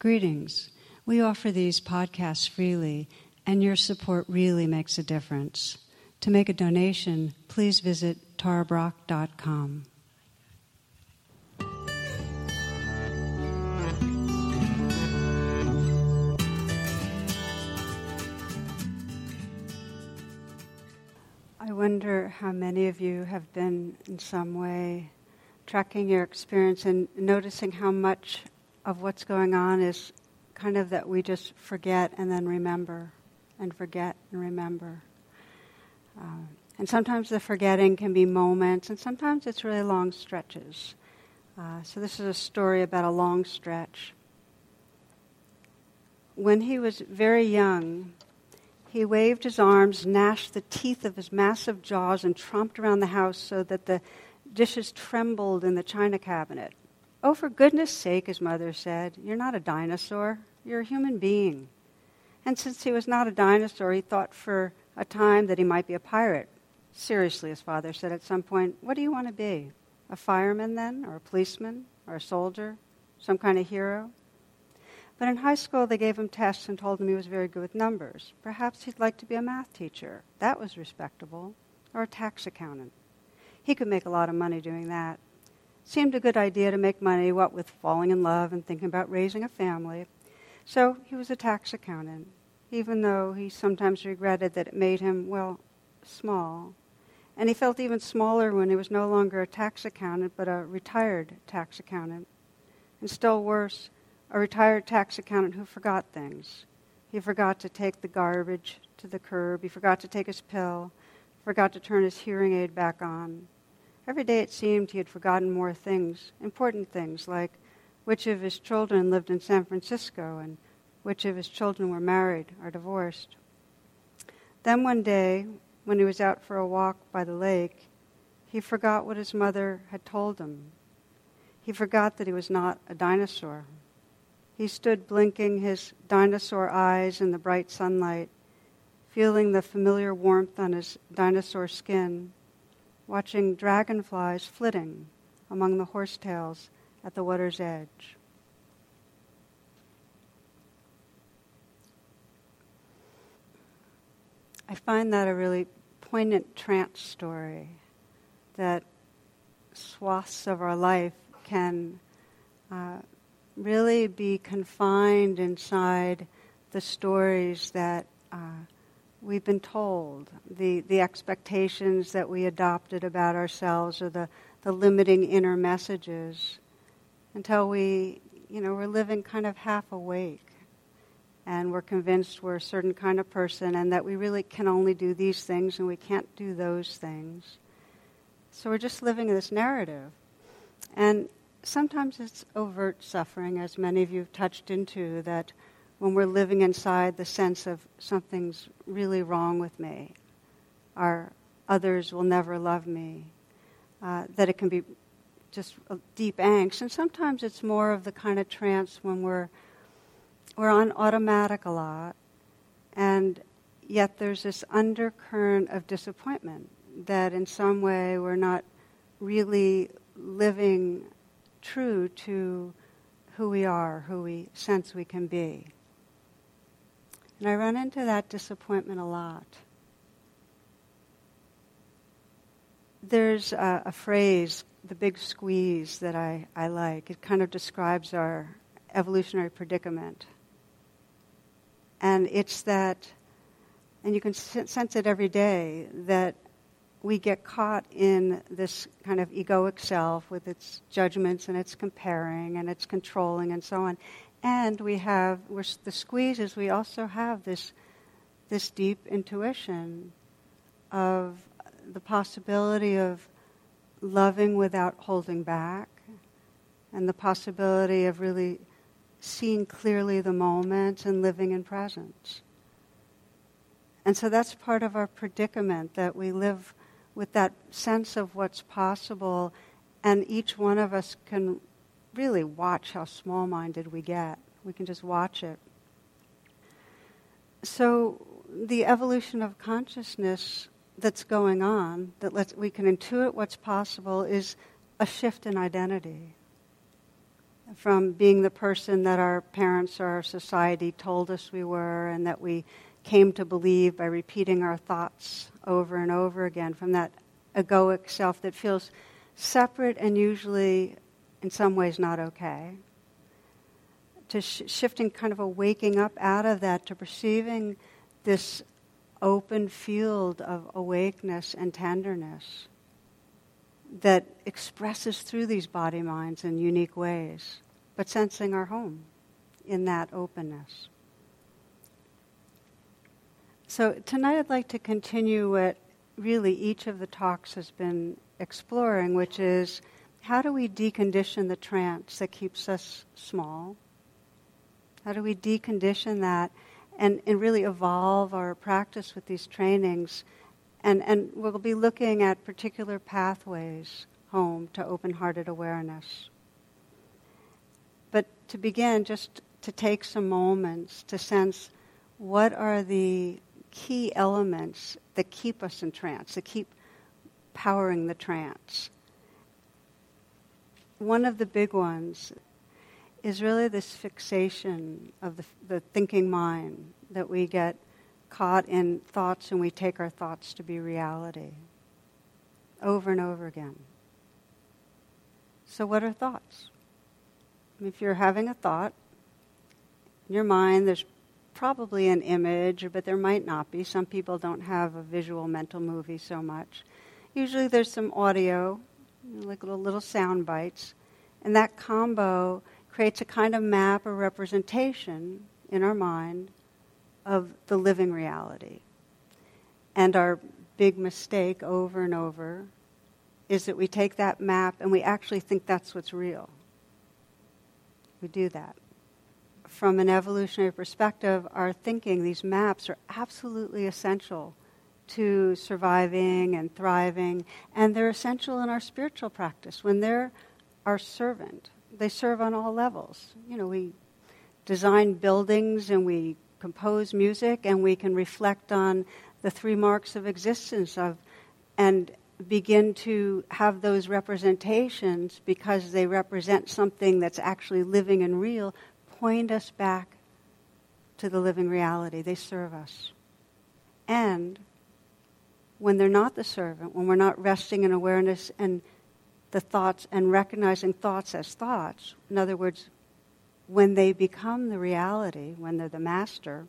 Greetings. We offer these podcasts freely, and your support really makes a difference. To make a donation, please visit tarabrach.com. I wonder how many of you have been in some way tracking your experience and noticing how much of what's going on is kind of that we just forget and then remember and forget and remember. Uh, and sometimes the forgetting can be moments, and sometimes it's really long stretches. Uh, so, this is a story about a long stretch. When he was very young, he waved his arms, gnashed the teeth of his massive jaws, and tromped around the house so that the dishes trembled in the china cabinet. Oh, for goodness sake, his mother said, you're not a dinosaur, you're a human being. And since he was not a dinosaur, he thought for a time that he might be a pirate. Seriously, his father said at some point, What do you want to be? A fireman then? Or a policeman? Or a soldier? Some kind of hero? But in high school, they gave him tests and told him he was very good with numbers. Perhaps he'd like to be a math teacher. That was respectable. Or a tax accountant. He could make a lot of money doing that. Seemed a good idea to make money, what with falling in love and thinking about raising a family. So he was a tax accountant, even though he sometimes regretted that it made him, well, small. And he felt even smaller when he was no longer a tax accountant, but a retired tax accountant. And still worse, a retired tax accountant who forgot things. He forgot to take the garbage to the curb, he forgot to take his pill, forgot to turn his hearing aid back on. Every day it seemed he had forgotten more things, important things like which of his children lived in San Francisco and which of his children were married or divorced. Then one day, when he was out for a walk by the lake, he forgot what his mother had told him. He forgot that he was not a dinosaur. He stood blinking his dinosaur eyes in the bright sunlight, feeling the familiar warmth on his dinosaur skin watching dragonflies flitting among the horsetails at the water's edge. I find that a really poignant trance story that swaths of our life can uh, really be confined inside the stories that uh, we've been told, the, the expectations that we adopted about ourselves, or the, the limiting inner messages, until we, you know, we're living kind of half awake. And we're convinced we're a certain kind of person and that we really can only do these things and we can't do those things. So we're just living this narrative. And sometimes it's overt suffering, as many of you have touched into, that when we're living inside the sense of something's really wrong with me, or others will never love me, uh, that it can be just a deep angst. And sometimes it's more of the kind of trance when we're, we're on automatic a lot, and yet there's this undercurrent of disappointment that in some way we're not really living true to who we are, who we sense we can be. And I run into that disappointment a lot. There's a, a phrase, the big squeeze, that I, I like. It kind of describes our evolutionary predicament. And it's that, and you can sense it every day, that we get caught in this kind of egoic self with its judgments and its comparing and its controlling and so on. And we have, the squeezes, we also have this, this deep intuition of the possibility of loving without holding back, and the possibility of really seeing clearly the moment and living in presence. And so that's part of our predicament that we live with that sense of what's possible, and each one of us can really watch how small minded we get. We can just watch it. So, the evolution of consciousness that's going on, that lets, we can intuit what's possible, is a shift in identity. from being the person that our parents or our society told us we were and that we came to believe by repeating our thoughts over and over again, from that egoic self that feels separate and usually in some ways not okay. To sh- shifting kind of a waking up out of that to perceiving this open field of awakeness and tenderness that expresses through these body minds in unique ways, but sensing our home in that openness. So, tonight I'd like to continue what really each of the talks has been exploring, which is how do we decondition the trance that keeps us small? How do we decondition that and, and really evolve our practice with these trainings? And, and we'll be looking at particular pathways home to open hearted awareness. But to begin, just to take some moments to sense what are the key elements that keep us in trance, that keep powering the trance. One of the big ones is really this fixation of the, the thinking mind that we get caught in thoughts and we take our thoughts to be reality over and over again. So, what are thoughts? If you're having a thought in your mind, there's probably an image, but there might not be. Some people don't have a visual mental movie so much. Usually there's some audio, like little, little sound bites, and that combo creates a kind of map or representation in our mind of the living reality. And our big mistake over and over is that we take that map and we actually think that's what's real. We do that from an evolutionary perspective, our thinking, these maps, are absolutely essential to surviving and thriving, and they're essential in our spiritual practice. When they're our servant, they serve on all levels. You know, we design buildings and we compose music, and we can reflect on the three marks of existence of and begin to have those representations because they represent something that's actually living and real point us back to the living reality. They serve us. And when they're not the servant, when we're not resting in awareness and the thoughts and recognizing thoughts as thoughts, in other words, when they become the reality, when they're the master,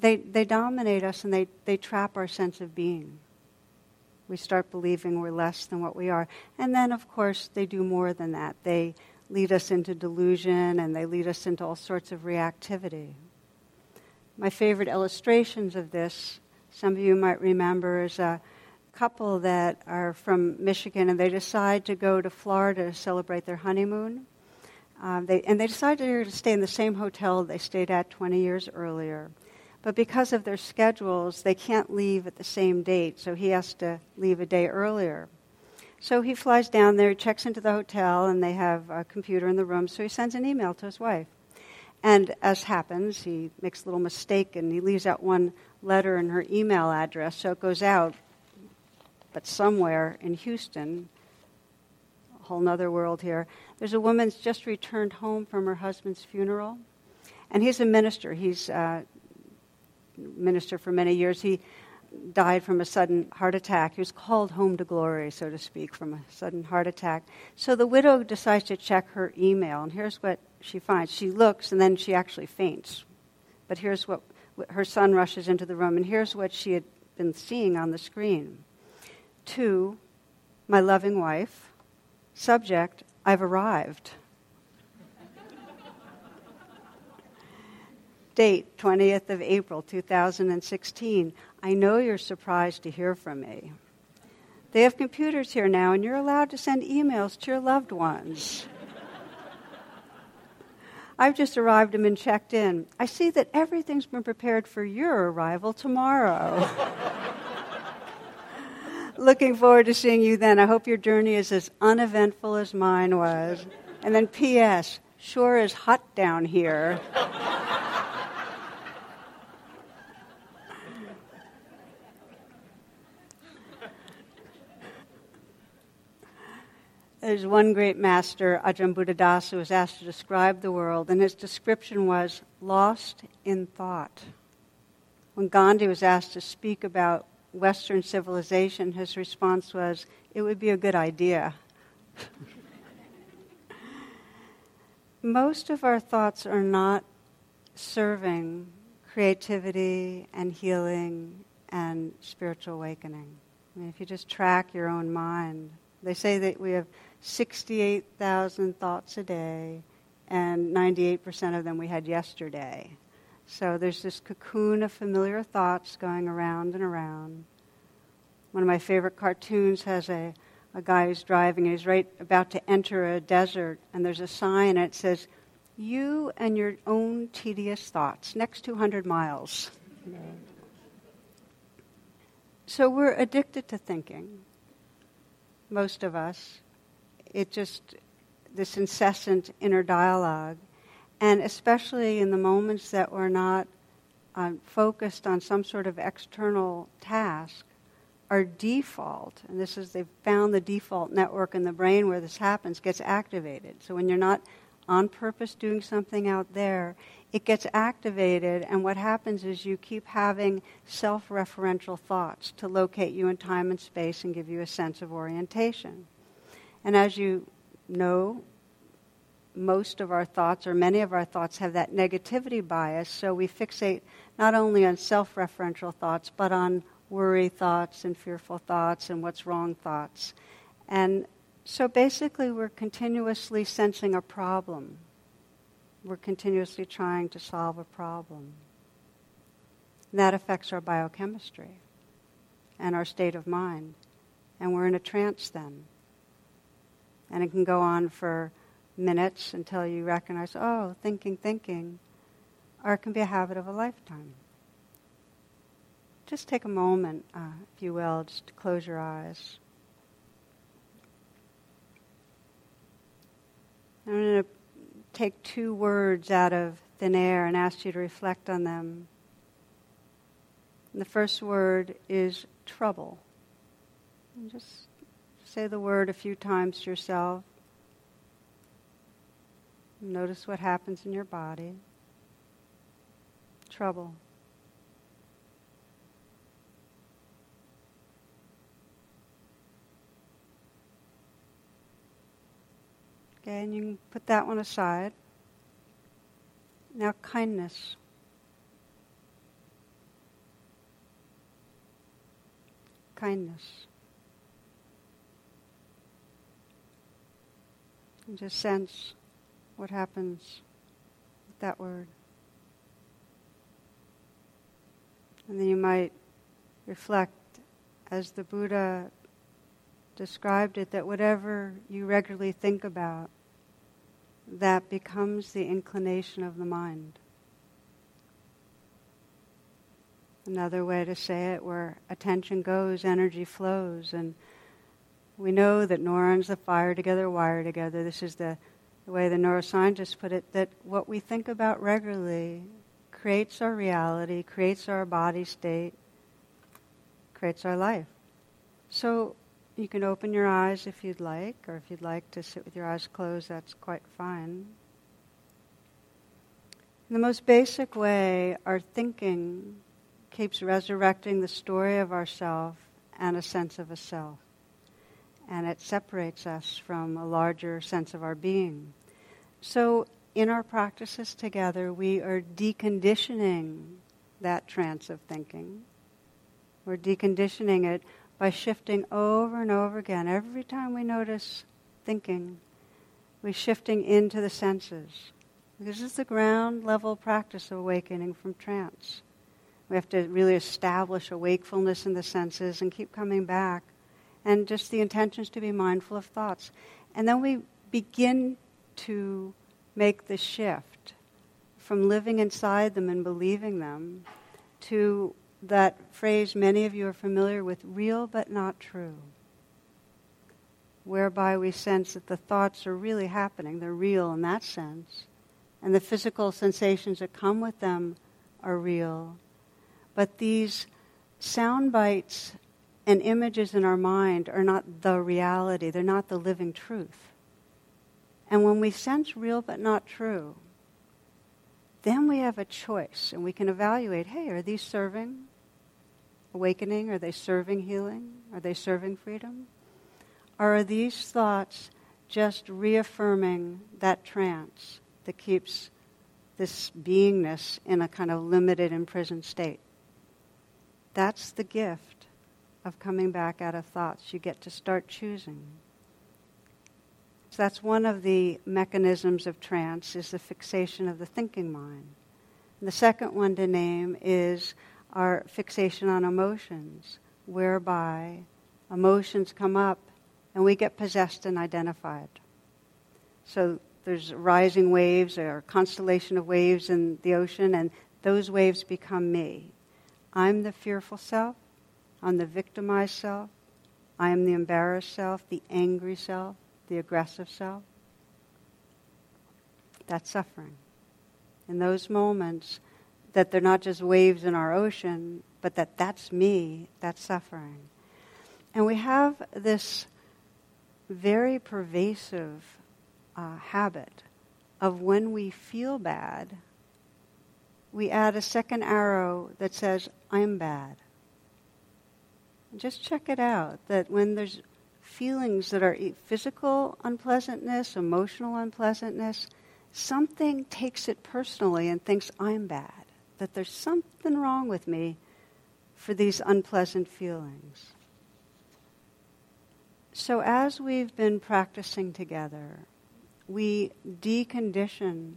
they, they dominate us and they, they trap our sense of being. We start believing we're less than what we are. And then, of course, they do more than that. They lead us into delusion and they lead us into all sorts of reactivity. My favorite illustrations of this, some of you might remember, is a couple that are from Michigan and they decide to go to Florida to celebrate their honeymoon. Um, they, and they decided to stay in the same hotel they stayed at 20 years earlier. But because of their schedules, they can't leave at the same date, so he has to leave a day earlier. So he flies down there, checks into the hotel, and they have a computer in the room, so he sends an email to his wife. And as happens, he makes a little mistake and he leaves out one letter in her email address, so it goes out, but somewhere in Houston, a whole other world here, there's a woman who's just returned home from her husband's funeral. And he's a minister. He's a uh, minister for many years. He died from a sudden heart attack. He was called home to glory, so to speak, from a sudden heart attack. So the widow decides to check her email, and here's what she finds. She looks, and then she actually faints. But here's what her son rushes into the room, and here's what she had been seeing on the screen. To my loving wife, subject, I've arrived. Date 20th of April 2016. I know you're surprised to hear from me. They have computers here now, and you're allowed to send emails to your loved ones. I've just arrived and been checked in. I see that everything's been prepared for your arrival tomorrow. Looking forward to seeing you then. I hope your journey is as uneventful as mine was. And then, P.S. Sure is hot down here. There's one great master, Ajahn Buddhadasa, who was asked to describe the world, and his description was lost in thought. When Gandhi was asked to speak about Western civilization, his response was, It would be a good idea. Most of our thoughts are not serving creativity and healing and spiritual awakening. I mean, if you just track your own mind, they say that we have 68,000 thoughts a day, and 98% of them we had yesterday. So there's this cocoon of familiar thoughts going around and around. One of my favorite cartoons has a, a guy who's driving, and he's right about to enter a desert, and there's a sign, and it says, You and your own tedious thoughts, next 200 miles. So we're addicted to thinking, most of us it just, this incessant inner dialogue. And especially in the moments that we're not uh, focused on some sort of external task, our default, and this is they've found the default network in the brain where this happens, gets activated. So when you're not on purpose doing something out there, it gets activated, and what happens is you keep having self referential thoughts to locate you in time and space and give you a sense of orientation. And as you know, most of our thoughts, or many of our thoughts, have that negativity bias, so we fixate not only on self referential thoughts, but on worry thoughts and fearful thoughts and what's wrong thoughts. And so basically, we're continuously sensing a problem. We're continuously trying to solve a problem. That affects our biochemistry and our state of mind. And we're in a trance then. And it can go on for minutes until you recognize, oh, thinking, thinking. Or it can be a habit of a lifetime. Just take a moment, uh, if you will, just to close your eyes. I'm going to take two words out of thin air and ask you to reflect on them. And the first word is trouble. And just Say the word a few times to yourself. Notice what happens in your body. Trouble. Okay, and you can put that one aside. Now, kindness. Kindness. And just sense what happens with that word. And then you might reflect as the Buddha described it that whatever you regularly think about, that becomes the inclination of the mind. Another way to say it, where attention goes, energy flows, and we know that neurons that fire together wire together. This is the, the way the neuroscientists put it that what we think about regularly creates our reality, creates our body state, creates our life. So you can open your eyes if you'd like, or if you'd like to sit with your eyes closed, that's quite fine. In the most basic way, our thinking keeps resurrecting the story of ourself and a sense of a self and it separates us from a larger sense of our being. So, in our practices together, we are deconditioning that trance of thinking. We're deconditioning it by shifting over and over again. Every time we notice thinking, we're shifting into the senses. This is the ground level practice of awakening from trance. We have to really establish a wakefulness in the senses and keep coming back and just the intentions to be mindful of thoughts. And then we begin to make the shift from living inside them and believing them to that phrase many of you are familiar with real but not true, whereby we sense that the thoughts are really happening, they're real in that sense, and the physical sensations that come with them are real. But these sound bites and images in our mind are not the reality, they're not the living truth. And when we sense real but not true, then we have a choice and we can evaluate hey, are these serving awakening? Are they serving healing? Are they serving freedom? Or are these thoughts just reaffirming that trance that keeps this beingness in a kind of limited, imprisoned state? That's the gift of coming back out of thoughts. You get to start choosing. So that's one of the mechanisms of trance is the fixation of the thinking mind. And the second one to name is our fixation on emotions, whereby emotions come up and we get possessed and identified. So there's rising waves or a constellation of waves in the ocean, and those waves become me. I'm the fearful self. I'm the victimized self. I am the embarrassed self, the angry self, the aggressive self. That's suffering. In those moments, that they're not just waves in our ocean, but that that's me, that's suffering. And we have this very pervasive uh, habit of when we feel bad, we add a second arrow that says, I'm bad. just check it out that when there's feelings that are physical unpleasantness, emotional unpleasantness, something takes it personally and thinks, I'm bad, that there's something wrong with me for these unpleasant feelings. So, as we've been practicing together, we decondition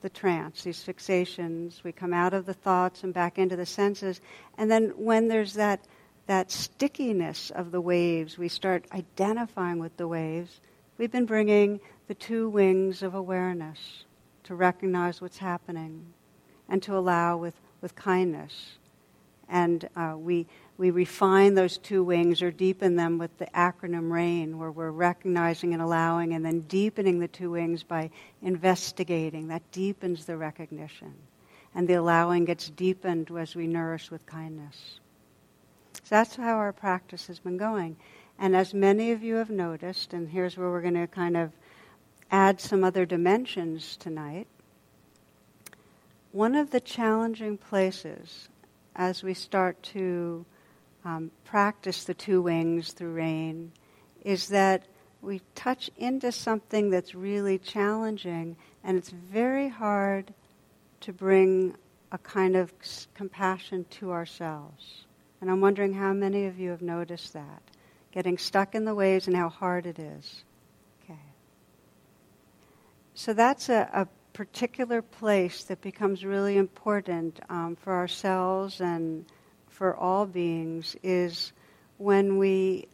the trance, these fixations. We come out of the thoughts and back into the senses. And then when there's that, that stickiness of the waves, we start identifying with the waves. We've been bringing the two wings of awareness to recognize what's happening and to allow with, with kindness. And uh, we, we refine those two wings or deepen them with the acronym RAIN, where we're recognizing and allowing and then deepening the two wings by investigating. That deepens the recognition. And the allowing gets deepened as we nourish with kindness. So that's how our practice has been going. And as many of you have noticed, and here's where we're going to kind of add some other dimensions tonight, one of the challenging places as we start to um, practice the two wings through RAIN is that we touch into something that's really challenging, and it's very hard to bring a kind of compassion to ourselves. And I'm wondering how many of you have noticed that. Getting stuck in the waves and how hard it is. Okay. So that's a, a particular place that becomes really important um, for ourselves and for all beings is when we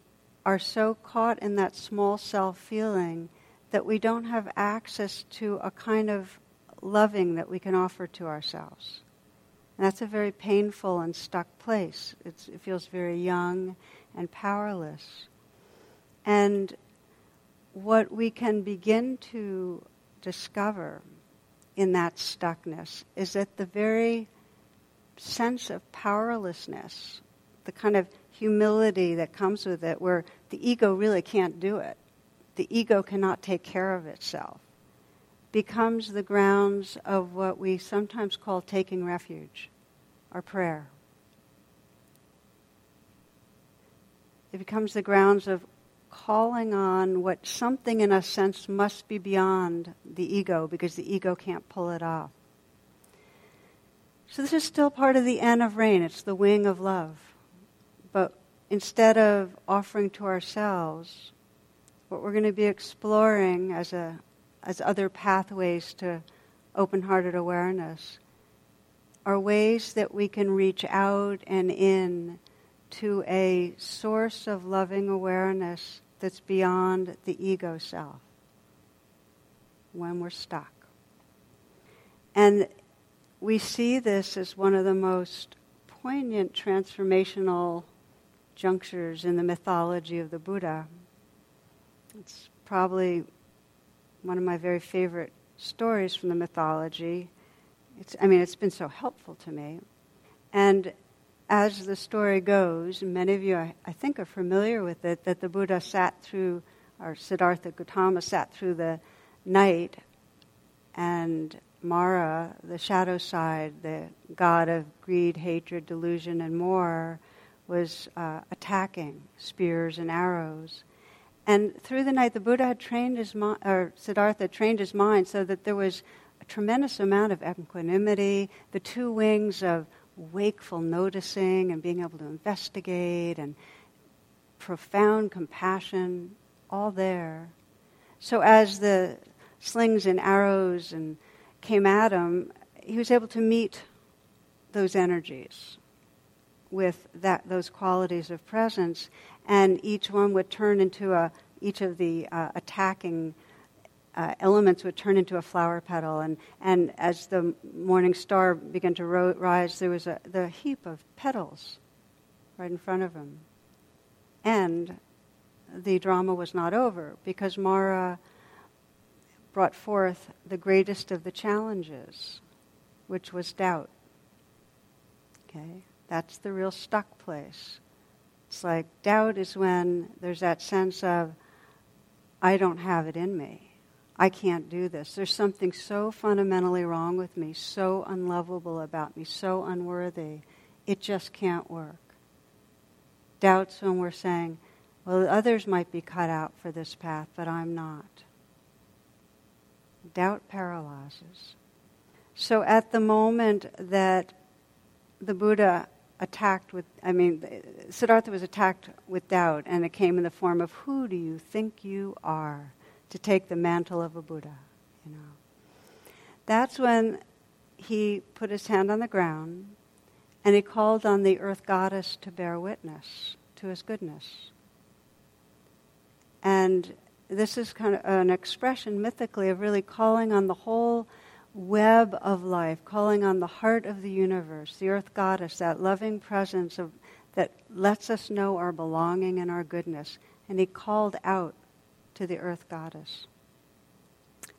are so caught in that small self feeling that we don't have access to a kind of loving that we can offer to ourselves. And that's a very painful and stuck place. It's, it feels very young and powerless. And what we can begin to discover in that stuckness? Is that the very sense of powerlessness, the kind of humility that comes with it, where the ego really can't do it, the ego cannot take care of itself, becomes the grounds of what we sometimes call taking refuge, our prayer. It becomes the grounds of calling on what something in us sense must be beyond the ego because the ego can't pull it off. So this is still part of the N of RAIN. It's the wing of love. But instead of offering to ourselves, what we're going to be exploring as, a, as other pathways to open-hearted awareness are ways that we can reach out and in to a source of loving awareness that's beyond the ego self when we're stuck. And we see this as one of the most poignant transformational junctures in the mythology of the Buddha. It's probably one of my very favorite stories from the mythology. It's, I mean, it's been so helpful to me. And as the story goes, many of you, I, think, are familiar with it, that the Buddha sat through, or Siddhartha Gautama sat through the night, and Mara, the shadow side, the god of greed, hatred, delusion, and more, was uh, attacking spears and arrows. And through the night, the Buddha had trained his mind, or Siddhartha trained his mind so that there was a tremendous amount of equanimity, the two wings of wakeful noticing and being able to investigate and profound compassion, all there. So as the slings and arrows and came at him, he was able to meet those energies with that, those qualities of presence, and each one would turn into a, each of the uh, attacking uh, elements would turn into a flower petal. And, and as the morning star began to ro- rise, there was a the heap of petals right in front of him. And the drama was not over because Mara brought forth the greatest of the challenges, which was doubt. Okay? That's the real stuck place. It's like doubt is when there's that sense of, I don't have it in me. I can't do this. There's something so fundamentally wrong with me, so unlovable about me, so unworthy. It just can't work. Doubts when we're saying, well, others might be cut out for this path, but I'm not. Doubt paralyzes. So at the moment that the Buddha attacked with, I mean, Siddhartha was attacked with doubt, and it came in the form of, Who do you think you are? To take the mantle of a Buddha, you know. That's when he put his hand on the ground and he called on the earth goddess to bear witness to his goodness. And this is kind of an expression mythically of really calling on the whole web of life, calling on the heart of the universe, the earth goddess, that loving presence of, that lets us know our belonging and our goodness. And he called out to the earth goddess.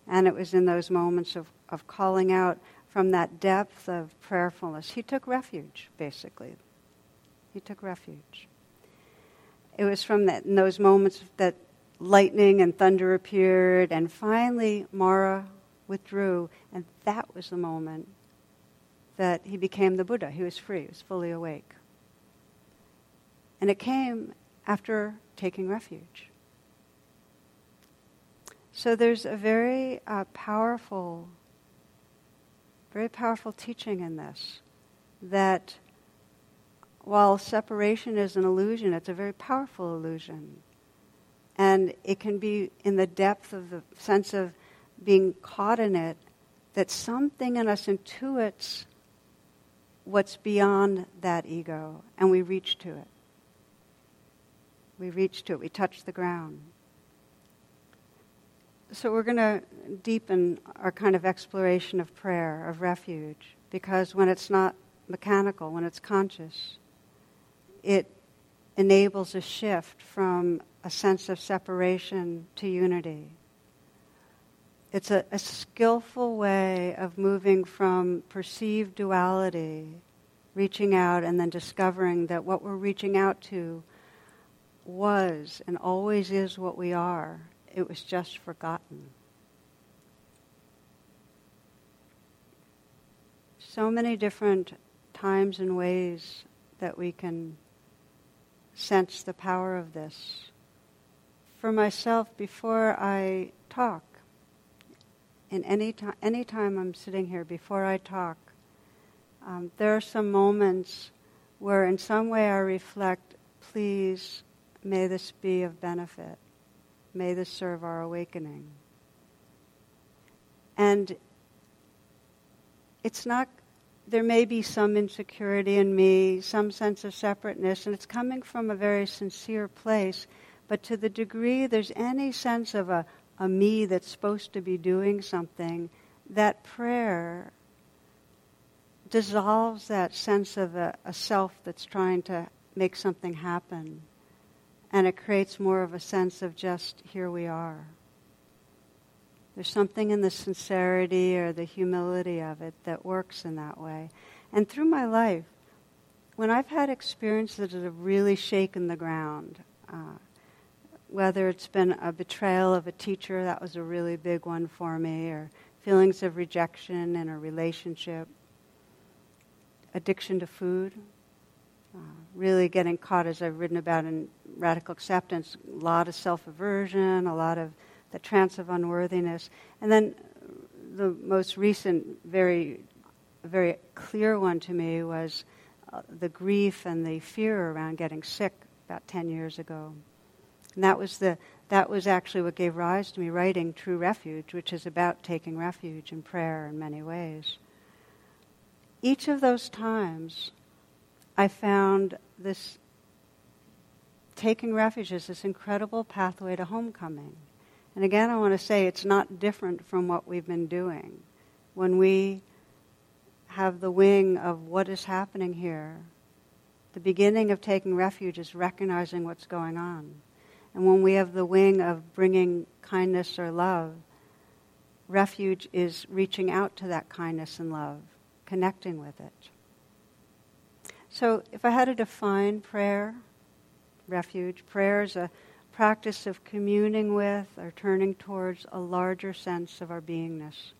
And it was in those moments of, of calling out from that depth of prayerfulness. He took refuge, basically. He took refuge. It was from that, in those moments that lightning and thunder appeared, and finally Mara withdrew, and that was the moment that he became the Buddha. He was free, he was fully awake. And it came after taking refuge. So there's a very uh, powerful, very powerful teaching in this that while separation is an illusion, it's a very powerful illusion. And it can be in the depth of the sense of being caught in it that something in us intuits what's beyond that ego, and we reach to it. We reach to it, we touch the ground so we're going to deepen our kind of exploration of prayer, of refuge, because when it's not mechanical, when it's conscious, it enables a shift from a sense of separation to unity. It's a, a skillful way of moving from perceived duality, reaching out, and then discovering that what we're reaching out to was and always is what we are it was just forgotten. So many different times and ways that we can sense the power of this. For myself, before I talk, in any time, any time I'm sitting here, before I talk, um, there are some moments where, in some way, I reflect, please, may this be of benefit. May this serve our awakening. And it's not, there may be some insecurity in me, some sense of separateness, and it's coming from a very sincere place. But to the degree there's any sense of a, a me that's supposed to be doing something, that prayer dissolves that sense of a, a self that's trying to make something happen and it creates more of a sense of just here we are. There's something in the sincerity or the humility of it that works in that way. And through my life, when I've had experiences that have really shaken the ground, uh, whether it's been a betrayal of a teacher, that was a really big one for me, or feelings of rejection in a relationship, addiction to food, uh, really getting caught, as I've written about in Radical Acceptance, a lot of self aversion, a lot of the trance of unworthiness. And then the most recent, very, very clear one to me was uh, the grief and the fear around getting sick about 10 years ago. And that was, the, that was actually what gave rise to me writing True Refuge, which is about taking refuge in prayer in many ways. Each of those times, I found this taking refuge is this incredible pathway to homecoming. And again, I want to say it's not different from what we've been doing. When we have the wing of what is happening here, the beginning of taking refuge is recognizing what's going on. And when we have the wing of bringing kindness or love, refuge is reaching out to that kindness and love, connecting with it. So, if I had to define prayer, refuge, prayer is a practice of communing with or turning towards a larger sense of our beingness.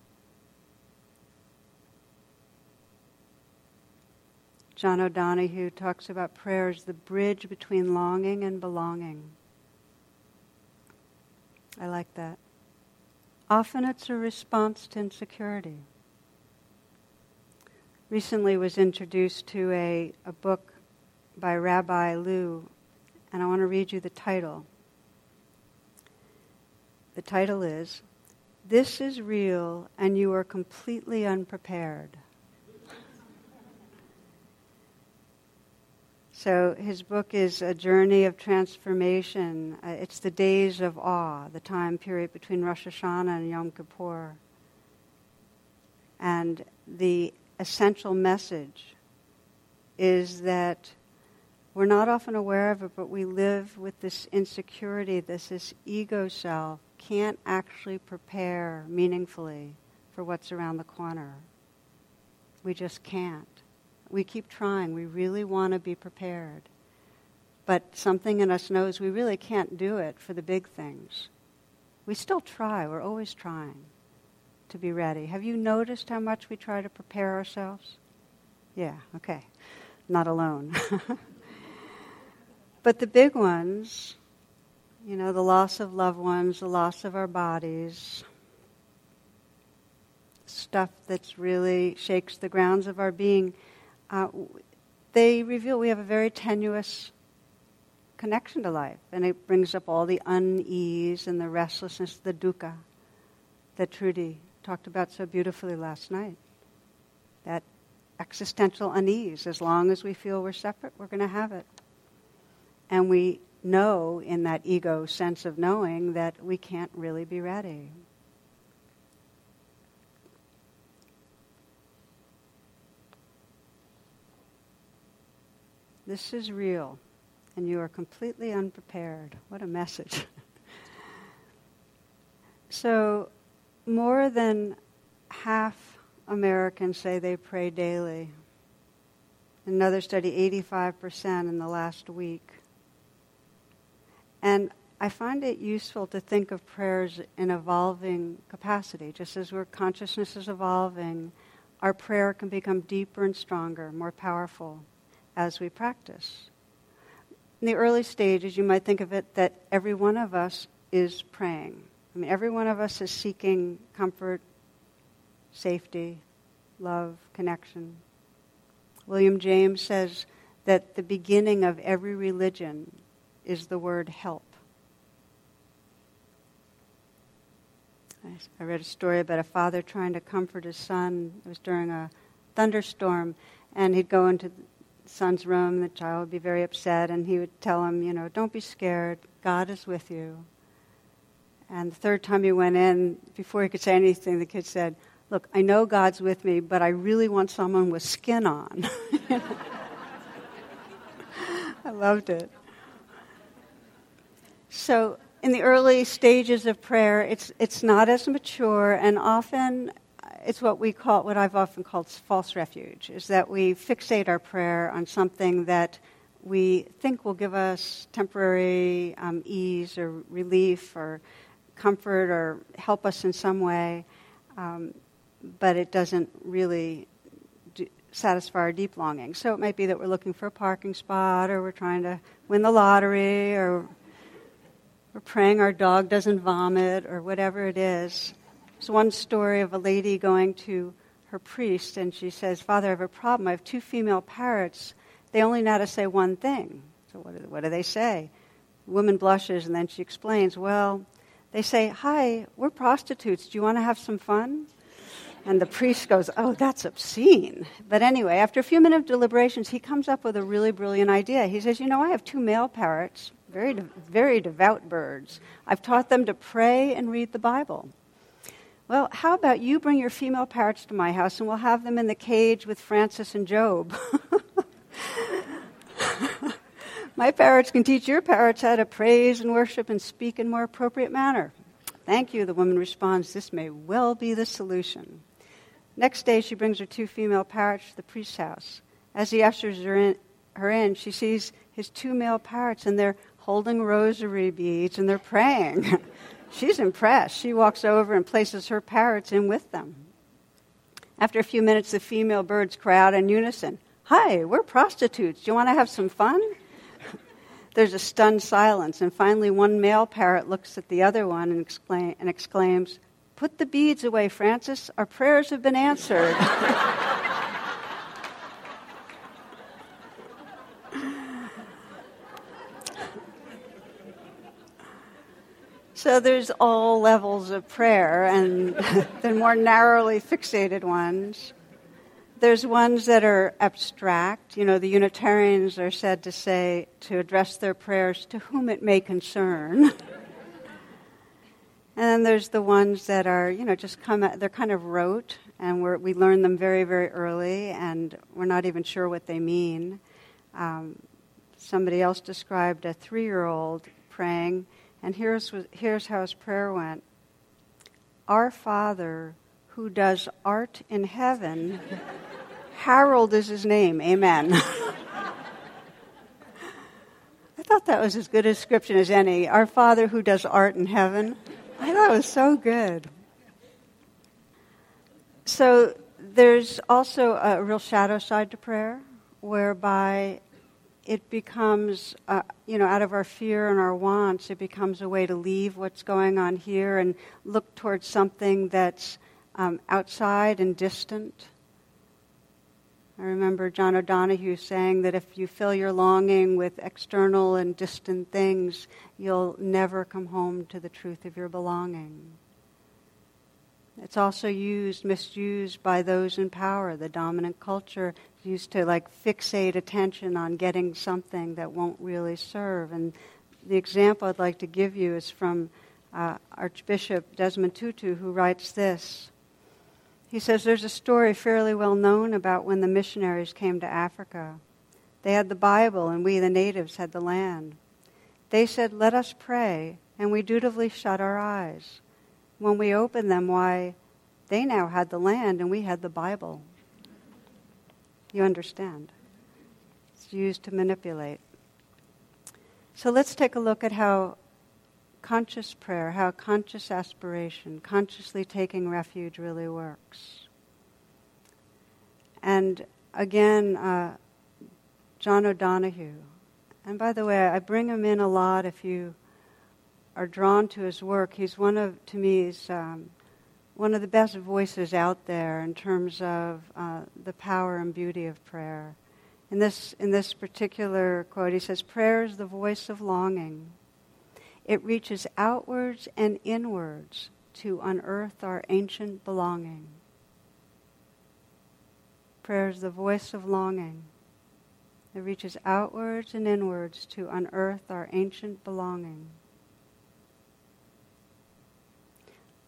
John O'Donohue talks about prayer as the bridge between longing and belonging. I like that. Often it's a response to insecurity. Recently was introduced to a, a book by Rabbi Lew, and I want to read you the title. The title is This is Real and You Are Completely Unprepared. So his book is a journey of transformation. Uh, it's the days of awe, the time period between Rosh Hashanah and Yom Kippur. And the essential message is that we're not often aware of it, but we live with this insecurity, this, this ego self can't actually prepare meaningfully for what's around the corner. We just can't. We keep trying. We really want to be prepared. But something in us knows we really can't do it for the big things. We still try. We're always trying to be ready. Have you noticed how much we try to prepare ourselves? Yeah, okay. Not alone. but the big ones, you know, the loss of loved ones, the loss of our bodies, stuff that's really shakes the grounds of our being uh, they reveal we have a very tenuous connection to life, and it brings up all the unease and the restlessness, the dukkha that Trudy talked about so beautifully last night. That existential unease. As long as we feel we're separate, we're going to have it. And we know in that ego sense of knowing that we can't really be ready. This is real, and you are completely unprepared. What a message. so, more than half Americans say they pray daily. Another study, 85% in the last week. And I find it useful to think of prayers in evolving capacity. Just as our consciousness is evolving, our prayer can become deeper and stronger, more powerful as we practice. In the early stages, you might think of it that every one of us is praying. I mean, every one of us is seeking comfort, safety, love, connection. William James says that the beginning of every religion is the word help. I read a story about a father trying to comfort his son. It was during a thunderstorm, and he'd go into the son's room, the child would be very upset, and he would tell him, you know, don't be scared, God is with you. And the third time he went in, before he could say anything, the kid said, Look, I know God's with me, but I really want someone with skin on. I loved it. So, in the early stages of prayer, it's, it's not as mature, and often it's what we call, what I've often called false refuge, is that we fixate our prayer on something that we think will give us temporary um, ease or relief or comfort or help us in some way, um, but it doesn't really do, satisfy our deep longing. So it might be that we're looking for a parking spot or we're trying to win the lottery or we're praying our dog doesn't vomit or whatever it is. There's one story of a lady going to her priest and she says, Father, I have a problem. I have two female parrots. They only know how to say one thing. So what do, what do they say? Woman blushes and then she explains, Well, they say, Hi, we're prostitutes. Do you want to have some fun? And the priest goes, Oh, that's obscene. But anyway, after a few minutes of deliberations, he comes up with a really brilliant idea. He says, You know, I have two male parrots, very, very devout birds. I've taught them to pray and read the Bible. Well, how about you bring your female parrots to my house and we'll have them in the cage with Francis and Job? My parrots can teach your parrots how to praise and worship and speak in more appropriate manner. Thank you, the woman responds. This may well be the solution. Next day, she brings her two female parrots to the priest's house. As he ushers her in, her in, she sees his two male parrots, and they're holding rosary beads and they're praying. She's impressed. She walks over and places her parrots in with them. After a few minutes, the female birds cry out in unison Hi, we're prostitutes. Do you want to have some fun? There's a stunned silence, and finally, one male parrot looks at the other one and, exclaim, and exclaims, Put the beads away, Francis. Our prayers have been answered. so there's all levels of prayer, and the more narrowly fixated ones. There's ones that are abstract. You know, the Unitarians are said to say, to address their prayers to whom it may concern. and then there's the ones that are, you know, just come, they're kind of rote, and we learn them very, very early, and we're not even sure what they mean. Um, somebody else described a three year old praying, and here's, here's how his prayer went Our Father who does art in heaven. Harold is his name. Amen. I thought that was as good a description as any. Our Father who does art in heaven. I thought it was so good. So there's also a real shadow side to prayer, whereby it becomes, uh, you know, out of our fear and our wants, it becomes a way to leave what's going on here and look towards something that's um, outside and distant. I remember John O'Donohue saying that if you fill your longing with external and distant things, you'll never come home to the truth of your belonging. It's also used, misused by those in power. The dominant culture used to like fixate attention on getting something that won't really serve. And the example I'd like to give you is from uh, Archbishop Desmond Tutu, who writes this. He says there's a story fairly well known about when the missionaries came to Africa. They had the Bible, and we, the natives, had the land. They said, Let us pray, and we dutifully shut our eyes. When we opened them, why, they now had the land, and we had the Bible. You understand? It's used to manipulate. So let's take a look at how conscious prayer, how conscious aspiration, consciously taking refuge really works. And again, uh, John O'Donohue. And by the way, I bring him in a lot if you are drawn to his work. He's one of, to me, he's um, one of the best voices out there in terms of uh, the power and beauty of prayer. In this, in this particular quote, he says, Prayer is the voice of longing. It reaches outwards and inwards to unearth our ancient belonging. Prayer is the voice of longing. It reaches outwards and inwards to unearth our ancient belonging.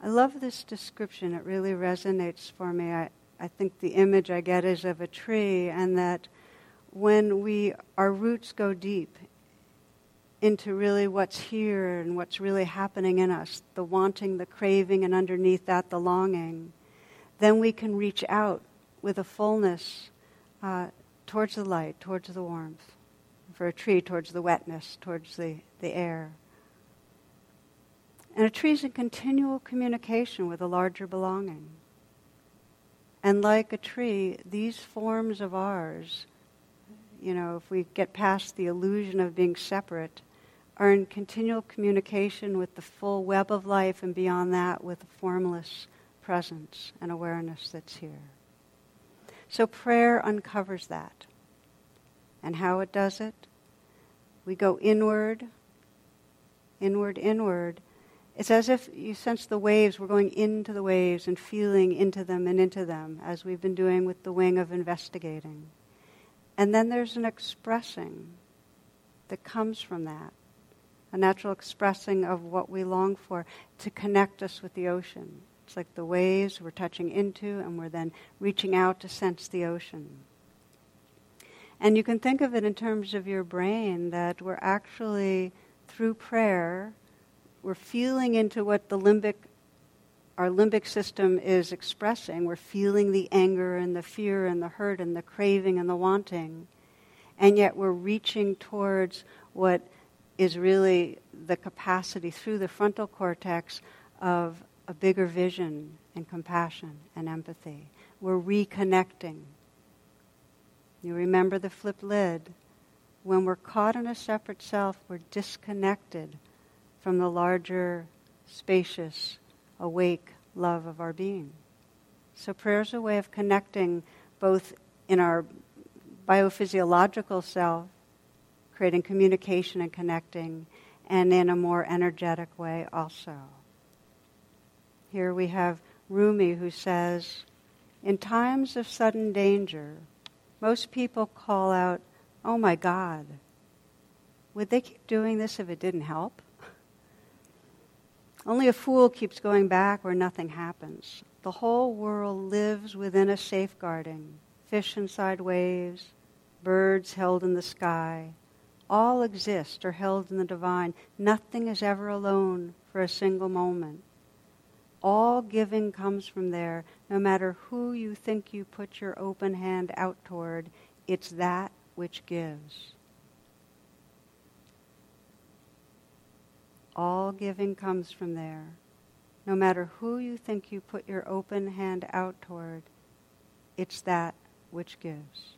I love this description. It really resonates for me. I, I think the image I get is of a tree, and that when we our roots go deep into really what's here and what's really happening in us the wanting, the craving, and underneath that, the longing. then we can reach out with a fullness uh, towards the light, towards the warmth. For a tree, towards the wetness, towards the, the air. And a tree is in continual communication with a larger belonging. And like a tree, these forms of ours, you know, if we get past the illusion of being separate, are in continual communication with the full web of life and beyond that with the formless presence and awareness that's here. So prayer uncovers that. And how it does it? We go inward, inward, inward, it's as if you sense the waves, we're going into the waves and feeling into them and into them, as we've been doing with the wing of investigating. And then there's an expressing that comes from that, a natural expressing of what we long for to connect us with the ocean. It's like the waves we're touching into, and we're then reaching out to sense the ocean. And you can think of it in terms of your brain that we're actually, through prayer, we're feeling into what the limbic our limbic system is expressing. We're feeling the anger and the fear and the hurt and the craving and the wanting. And yet we're reaching towards what is really the capacity through the frontal cortex of a bigger vision and compassion and empathy. We're reconnecting. You remember the flip lid. When we're caught in a separate self, we're disconnected from the larger, spacious, awake love of our being. So prayer is a way of connecting both in our biophysiological self, creating communication and connecting, and in a more energetic way also. Here we have Rumi who says, In times of sudden danger, most people call out, Oh my God. Would they keep doing this if it didn't help? Only a fool keeps going back where nothing happens. The whole world lives within a safeguarding. Fish inside waves, birds held in the sky. All exist or held in the divine. Nothing is ever alone for a single moment. All giving comes from there, no matter who you think you put your open hand out toward. It's that which gives. All giving comes from there. No matter who you think you put your open hand out toward, it's that which gives.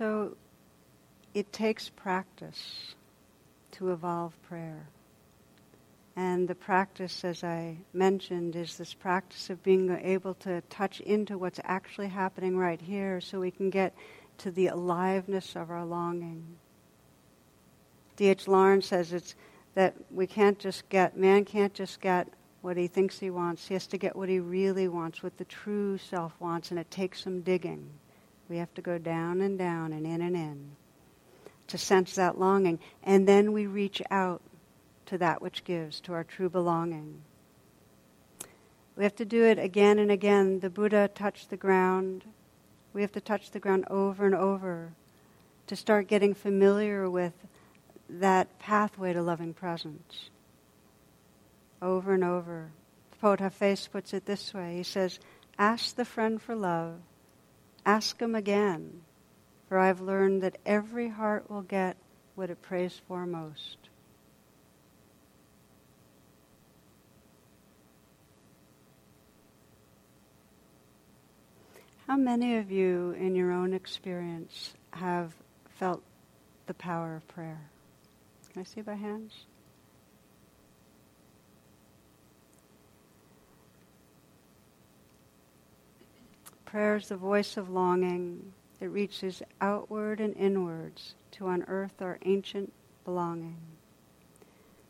So it takes practice to evolve prayer. And the practice, as I mentioned, is this practice of being able to touch into what's actually happening right here so we can get to the aliveness of our longing. D.H. Lawrence says it's that we can't just get, man can't just get what he thinks he wants. He has to get what he really wants, what the true self wants, and it takes some digging. We have to go down and down and in and in to sense that longing. And then we reach out to that which gives, to our true belonging. We have to do it again and again. The Buddha touched the ground. We have to touch the ground over and over to start getting familiar with that pathway to loving presence. Over and over. The poet Hafez puts it this way He says, Ask the friend for love, ask him again, for I've learned that every heart will get what it prays for most. How many of you, in your own experience, have felt the power of prayer? Can I see by hands? Prayer is the voice of longing that reaches outward and inwards to unearth our ancient belonging.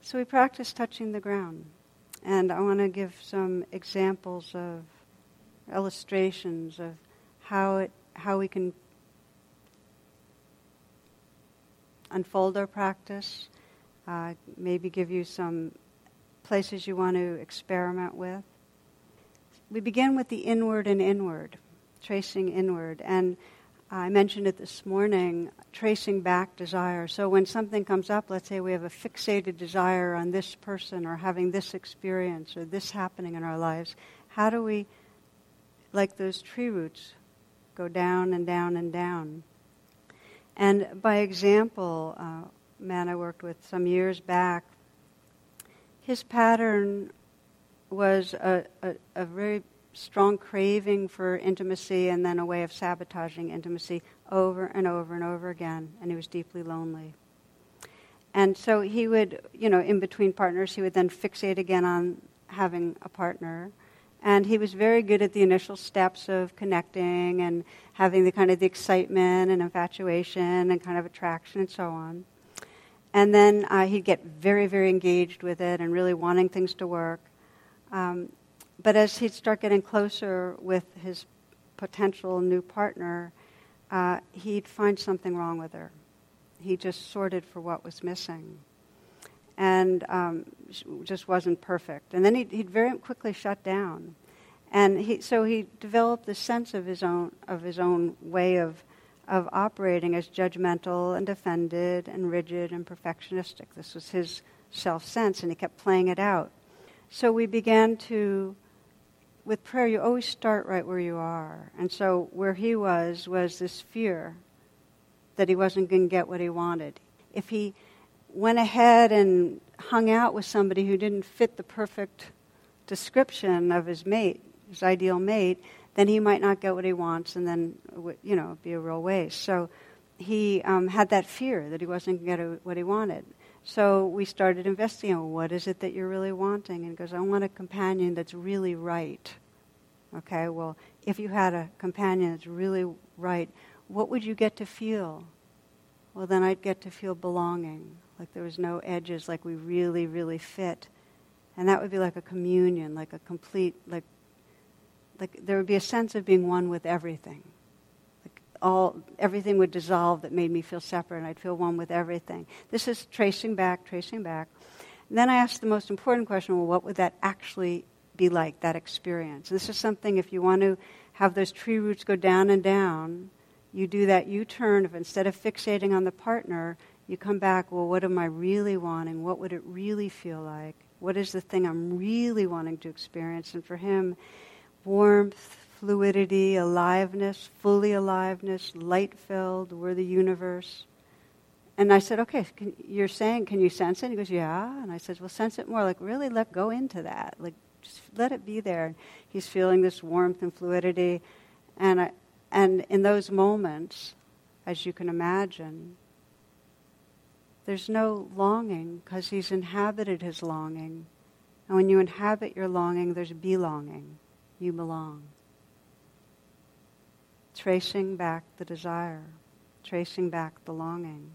So we practice touching the ground. And I want to give some examples of illustrations of how it how we can unfold our practice, uh, maybe give you some places you want to experiment with. We begin with the inward and inward, tracing inward. And I mentioned it this morning, tracing back desire. So when something comes up, let's say we have a fixated desire on this person or having this experience or this happening in our lives, how do we, like those tree roots, go down and down and down? And by example, uh, man I worked with some years back, his pattern was a, a, a very strong craving for intimacy and then a way of sabotaging intimacy over and over and over again, and he was deeply lonely. And so he would, you know, in between partners, he would then fixate again on having a partner. And he was very good at the initial steps of connecting and having the kind of the excitement and infatuation and kind of attraction and so on. And then uh, he'd get very, very engaged with it and really wanting things to work. Um, but as he'd start getting closer with his potential new partner, uh, he'd find something wrong with her. He just sorted for what was missing. And um, just wasn't perfect. And then he'd, he'd very quickly shut down. And he, so he developed this sense of his own, of his own way of, of operating as judgmental and offended and rigid and perfectionistic. This was his self sense, and he kept playing it out. So we began to with prayer, you always start right where you are. And so where he was was this fear that he wasn't going to get what he wanted. If he went ahead and hung out with somebody who didn't fit the perfect description of his mate, his ideal mate, then he might not get what he wants, and then you know be a real waste. So he um, had that fear that he wasn't going to get what he wanted. So we started investigating what is it that you're really wanting? And goes, I want a companion that's really right. Okay, well, if you had a companion that's really right, what would you get to feel? Well, then I'd get to feel belonging, like there was no edges, like we really, really fit. And that would be like a communion, like a complete, like, like there would be a sense of being one with everything all everything would dissolve that made me feel separate and I'd feel one with everything. This is tracing back, tracing back. And then I asked the most important question, well, what would that actually be like, that experience? this is something if you want to have those tree roots go down and down, you do that U-turn if instead of fixating on the partner, you come back, well, what am I really wanting? What would it really feel like? What is the thing I'm really wanting to experience? And for him, warmth, fluidity, aliveness, fully aliveness, light filled, we're the universe. And I said, okay, can, you're saying, can you sense it? And he goes, yeah. And I said, well, sense it more. Like, really let go into that. Like, just let it be there. He's feeling this warmth and fluidity. And, I, and in those moments, as you can imagine, there's no longing because he's inhabited his longing. And when you inhabit your longing, there's belonging. You belong tracing back the desire, tracing back the longing.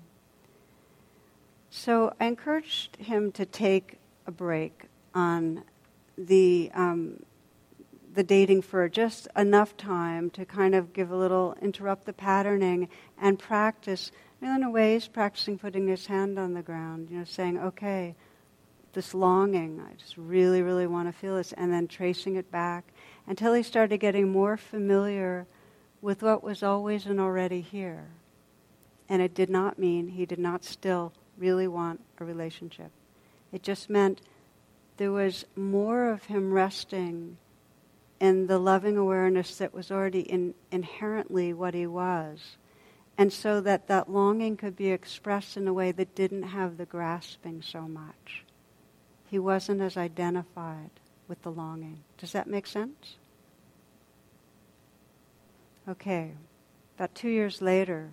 So I encouraged him to take a break on the um, the dating for just enough time to kind of give a little interrupt the patterning and practice. You know, in a way, he's practicing putting his hand on the ground. You know, saying, "Okay, this longing, I just really, really want to feel this," and then tracing it back until he started getting more familiar with what was always and already here. And it did not mean he did not still really want a relationship. It just meant there was more of him resting in the loving awareness that was already in, inherently what he was. And so that that longing could be expressed in a way that didn't have the grasping so much. He wasn't as identified with the longing. Does that make sense? Okay, about two years later,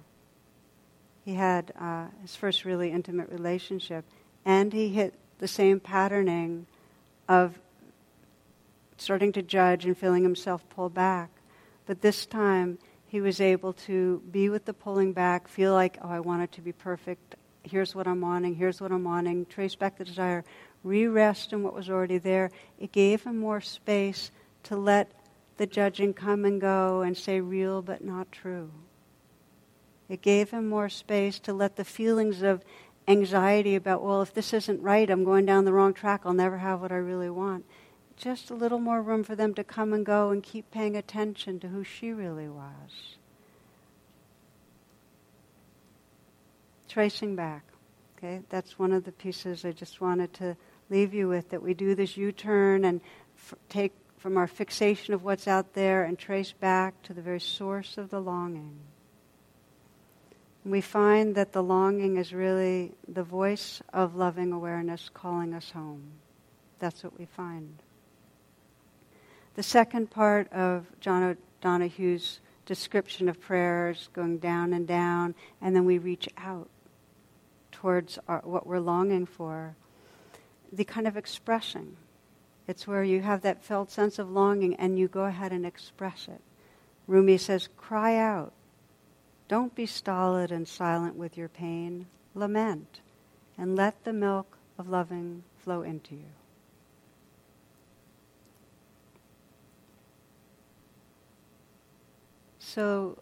he had uh, his first really intimate relationship, and he hit the same patterning of starting to judge and feeling himself pull back. But this time, he was able to be with the pulling back, feel like, oh, I want it to be perfect. Here's what I'm wanting, here's what I'm wanting, trace back the desire, re rest in what was already there. It gave him more space to let the judging come and go and say real but not true. It gave him more space to let the feelings of anxiety about, well, if this isn't right, I'm going down the wrong track, I'll never have what I really want. Just a little more room for them to come and go and keep paying attention to who she really was. tracing back. Okay, that's one of the pieces I just wanted to leave you with that we do this U turn and f- take from our fixation of what's out there and trace back to the very source of the longing. We find that the longing is really the voice of loving awareness calling us home. That's what we find. The second part of John O'Donohue's description of prayers going down and down, and then we reach out towards our, what we're longing for. The kind of expressing. It's where you have that felt sense of longing and you go ahead and express it. Rumi says, cry out. Don't be stolid and silent with your pain. Lament and let the milk of loving flow into you. So,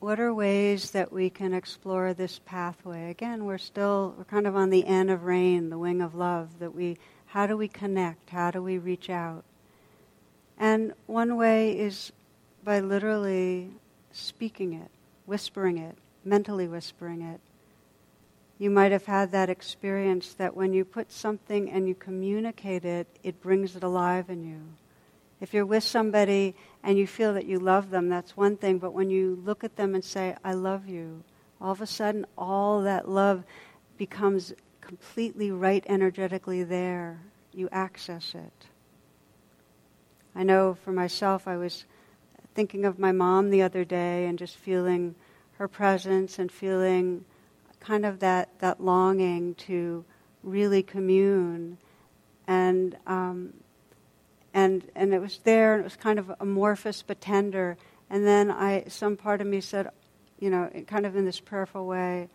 what are ways that we can explore this pathway? Again, we're still we're kind of on the end of RAIN, the wing of love. That we, how do we connect? How do we reach out? And one way is by literally speaking it, whispering it, mentally whispering it. You might have had that experience that when you put something and you communicate it, it brings it alive in you. If you're with somebody and you feel that you love them, that's one thing. But when you look at them and say, I love you, all of a sudden all that love becomes completely right energetically there. You access it. I know for myself, I was thinking of my mom the other day and just feeling her presence and feeling kind of that, that longing to really commune. And um, and and it was there, and it was kind of amorphous but tender. And then I, some part of me said, you know, kind of in this prayerful way,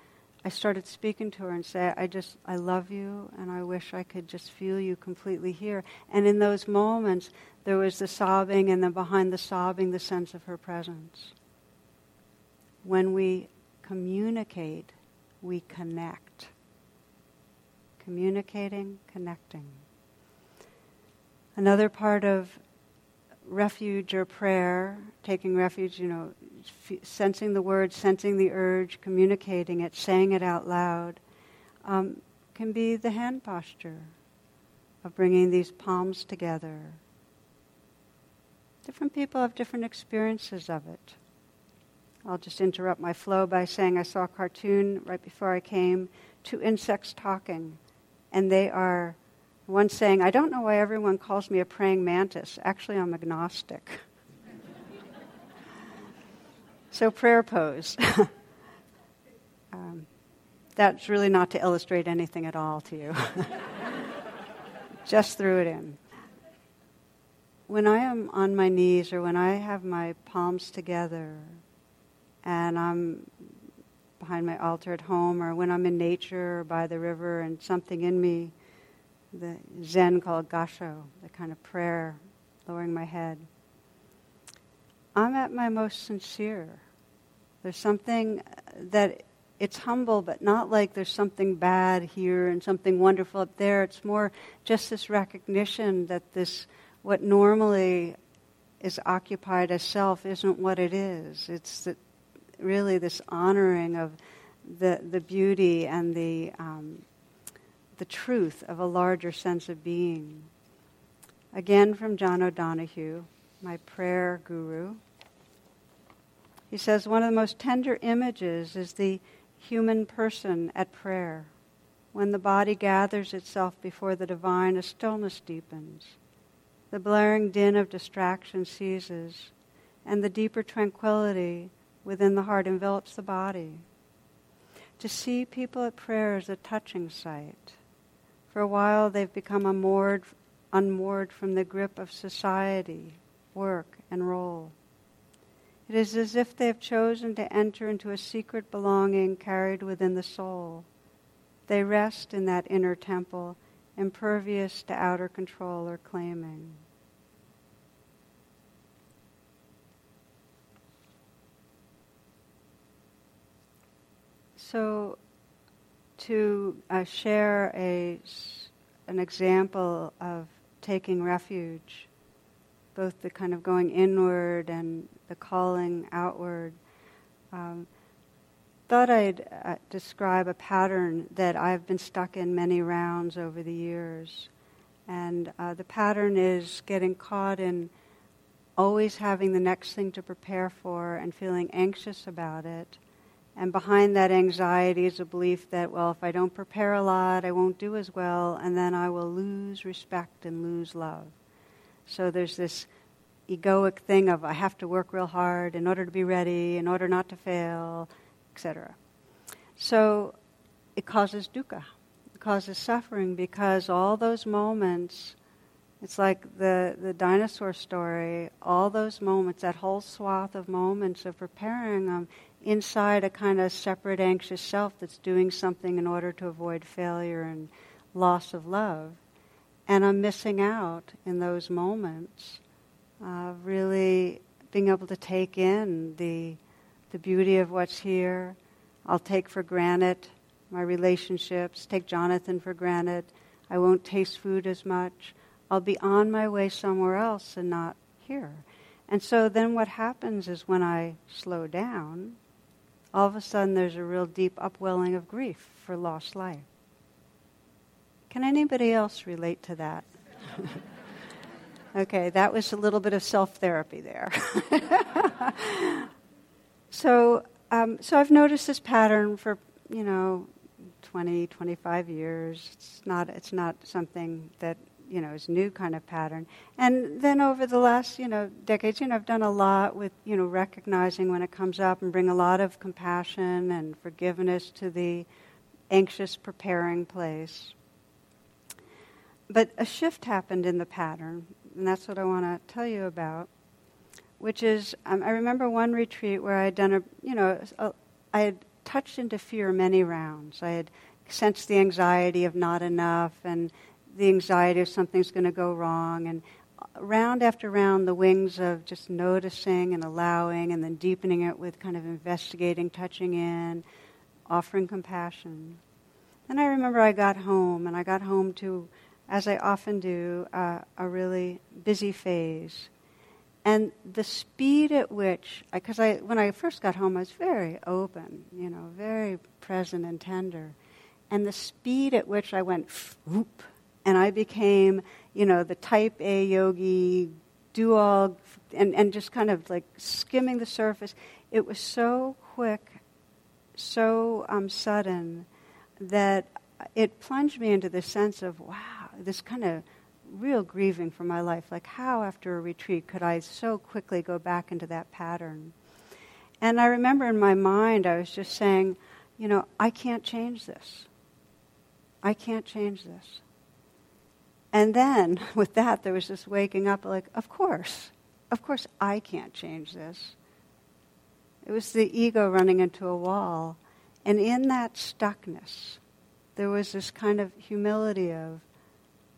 I started speaking to her and say, I just, I love you, and I wish I could just feel you completely here. And in those moments, there was the sobbing, and then behind the sobbing, the sense of her presence. When we communicate, we connect. Communicating, connecting. Another part of refuge or prayer, taking refuge, you know, f- sensing the word, sensing the urge, communicating it, saying it out loud, um, can be the hand posture of bringing these palms together. Different people have different experiences of it. I'll just interrupt my flow by saying I saw a cartoon right before I came, two insects talking, and they are one saying, I don't know why everyone calls me a praying mantis. Actually, I'm agnostic. so, prayer pose. um, that's really not to illustrate anything at all to you. Just threw it in. When I am on my knees or when I have my palms together and I'm behind my altar at home or when I'm in nature or by the river and something in me the Zen called Gassho, the kind of prayer, lowering my head. I'm at my most sincere. There's something that it's humble, but not like there's something bad here and something wonderful up there. It's more just this recognition that this, what normally is occupied as self, isn't what it is. It's the, really this honoring of the, the beauty and the um, the truth of a larger sense of being. Again from John O'Donohue, my prayer guru. He says one of the most tender images is the human person at prayer. When the body gathers itself before the divine, a stillness deepens. The blaring din of distraction ceases, and the deeper tranquility within the heart envelops the body. To see people at prayer is a touching sight. For a while, they've become unmoored, unmoored from the grip of society, work, and role. It is as if they have chosen to enter into a secret belonging carried within the soul. They rest in that inner temple, impervious to outer control or claiming. So to uh, share a, an example of taking refuge, both the kind of going inward and the calling outward. Um, thought I'd uh, describe a pattern that I've been stuck in many rounds over the years. And uh, the pattern is getting caught in always having the next thing to prepare for and feeling anxious about it. And behind that anxiety is a belief that, well, if I don't prepare a lot, I won't do as well, and then I will lose respect and lose love. So there's this egoic thing of I have to work real hard in order to be ready, in order not to fail, etc. So it causes dukkha, it causes suffering because all those moments, it's like the, the dinosaur story, all those moments, that whole swath of moments of preparing them inside a kind of separate anxious self that's doing something in order to avoid failure and loss of love. And I'm missing out in those moments uh, really being able to take in the, the beauty of what's here. I'll take for granted my relationships, take Jonathan for granted. I won't taste food as much. I'll be on my way somewhere else and not here. And so then what happens is when I slow down, all of a sudden there's a real deep upwelling of grief for lost life. Can anybody else relate to that? Okay, that was a little bit of self therapy there. so, um, so I've noticed this pattern for you know 20, 25 years. It's not it's not something that you know is new kind of pattern. And then over the last you know decades, you know I've done a lot with you know recognizing when it comes up and bring a lot of compassion and forgiveness to the anxious preparing place. But a shift happened in the pattern and that's what I want to tell you about. Which is, um, I remember one retreat where I had done a, you know, I had touched into fear many rounds. I had sensed the anxiety of not enough and the anxiety of something's going to go wrong. And round after round, the wings of just noticing and allowing and then deepening it with kind of investigating, touching in, offering compassion. Then I remember I got home, and I got home to as I often do, uh, a really busy phase. And the speed at which, because I, when I first got home, I was very open, you know, very present and tender. And the speed at which I went, whoop, and I became, you know, the type A yogi, do all, and, and just kind of like skimming the surface. It was so quick, so um, sudden, that it plunged me into this sense of, wow, this kind of real grieving for my life. Like, how after a retreat could I so quickly go back into that pattern? And I remember in my mind, I was just saying, you know, I can't change this. I can't change this. And then with that, there was this waking up like, of course, of course I can't change this. It was the ego running into a wall. And in that stuckness, there was this kind of humility of,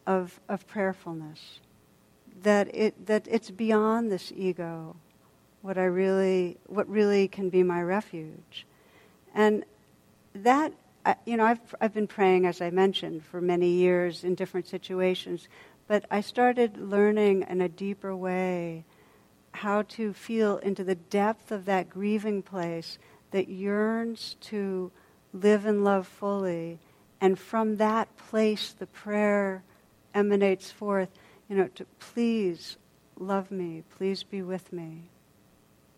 of, of prayerfulness. That, it, that it's beyond this ego, what, I really, what really can be my refuge. And that, you know, I've, I've been praying, as I mentioned, for many years in different situations, but I started learning in a deeper way how to feel into the depth of that grieving place that yearns to live and love fully. And from that place, the prayer emanates forth, you know, to please love me, please be with me.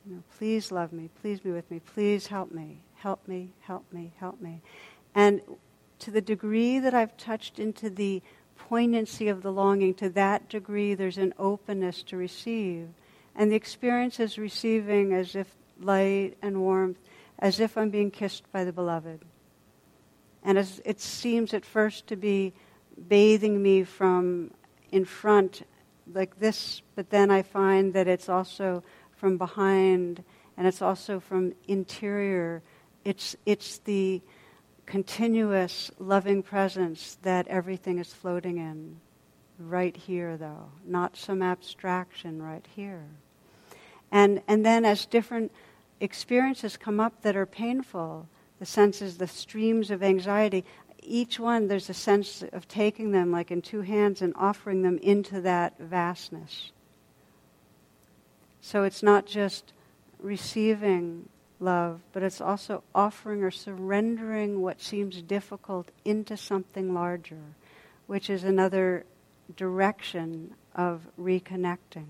You know, please love me, please be with me, please help me, help me, help me, help me. And to the degree that I've touched into the poignancy of the longing, to that degree there's an openness to receive. And the experience is receiving as if light and warmth, as if I'm being kissed by the beloved. And as it seems at first to be bathing me from in front like this, but then I find that it's also from behind and it's also from interior. It's, it's the continuous loving presence that everything is floating in. Right here, though, not some abstraction, right here. And, and then as different experiences come up that are painful, the senses, the streams of anxiety, each one, there's a sense of taking them like in two hands and offering them into that vastness. So it's not just receiving love, but it's also offering or surrendering what seems difficult into something larger, which is another direction of reconnecting.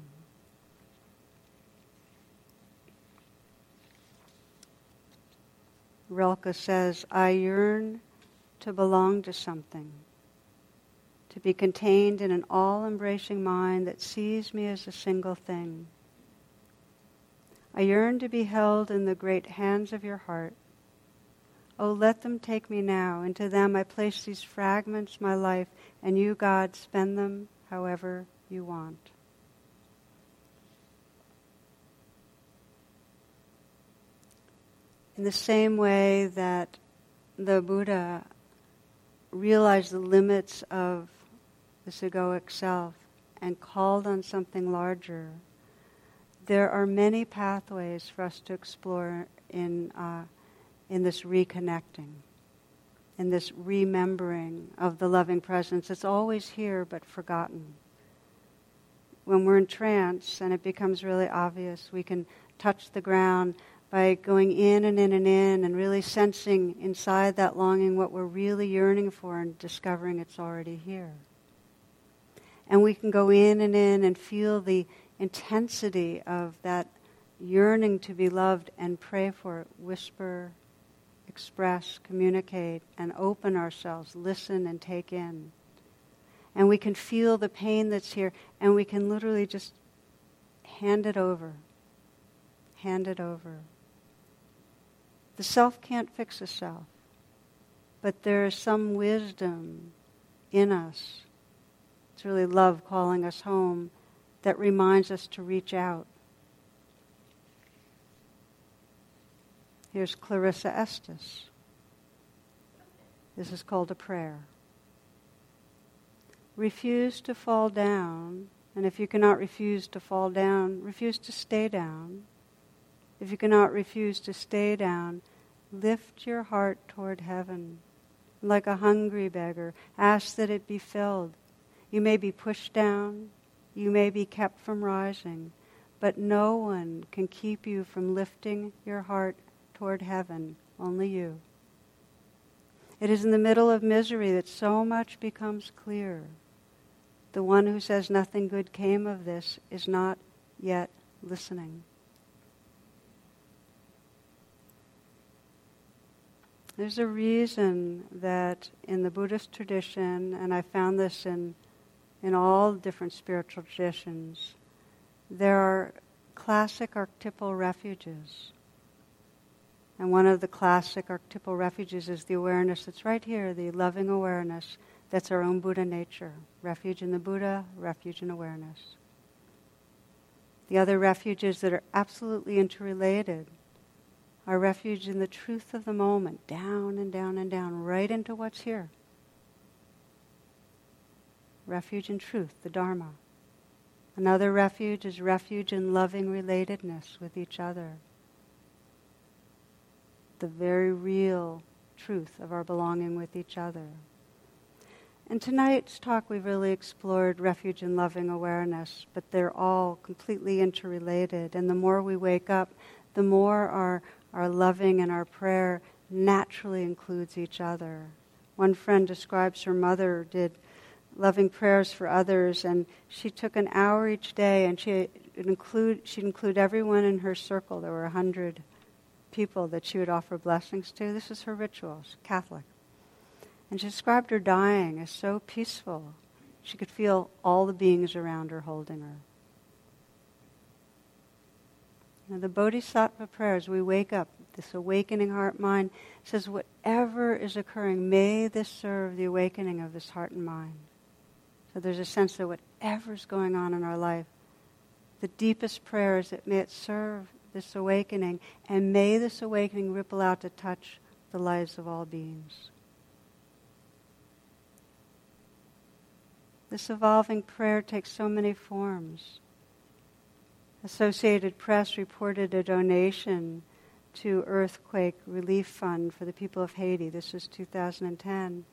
Rilke says, I yearn to belong to something, to be contained in an all embracing mind that sees me as a single thing. I yearn to be held in the great hands of your heart. Oh, let them take me now. Into them I place these fragments, my life, and you, God, spend them however you want. In the same way that the Buddha realized the limits of this egoic self and called on something larger, there are many pathways for us to explore in, uh, in this reconnecting, in this remembering of the loving presence. It's always here but forgotten. When we're in trance and it becomes really obvious, we can touch the ground by going in and in and in and really sensing inside that longing what we're really yearning for and discovering it's already here. And we can go in and in and feel the intensity of that yearning to be loved and pray for it, whisper, express, communicate, and open ourselves, listen and take in. And we can feel the pain that's here, and we can literally just hand it over. Hand it over. The self can't fix a self, but there is some wisdom in us. It's really love calling us home that reminds us to reach out. Here's Clarissa Estes. This is called a prayer. Refuse to fall down, and if you cannot refuse to fall down, refuse to stay down. If you cannot refuse to stay down, lift your heart toward heaven. Like a hungry beggar, ask that it be filled. You may be pushed down, you may be kept from rising, but no one can keep you from lifting your heart toward heaven, only you. It is in the middle of misery that so much becomes clear. The one who says nothing good came of this is not yet listening. There's a reason that in the Buddhist tradition, and I found this in, in all different spiritual traditions, there are classic archetypal refuges. And one of the classic archetypal refuges is the awareness that's right here, the loving awareness that's our own Buddha nature. Refuge in the Buddha, refuge in awareness. The other refuges that are absolutely interrelated are refuge in the truth of the moment, down and down and down, right into what's here. Refuge in truth, the Dharma. Another refuge is refuge in loving relatedness with each other. The very real truth of our belonging with each other. In tonight's talk, we really explored refuge in loving awareness, but they're all completely interrelated. And the more we wake up, the more our our loving and our prayer naturally includes each other. One friend describes her mother did loving prayers for others, and she took an hour each day, and she include she'd include everyone in her circle. There were a hundred people that she would offer blessings to. This is her ritual. Catholic, and she described her dying as so peaceful. She could feel all the beings around her holding her. Now, the Bodhisattva prayers, we wake up, this awakening heart mind says, whatever is occurring, may this serve the awakening of this heart and mind. So there's a sense that whatever's going on in our life, the deepest prayer is that may it serve this awakening, and may this awakening ripple out to touch the lives of all beings. This evolving prayer takes so many forms. Associated Press reported a donation to Earthquake Relief Fund for the people of Haiti. This was 2010.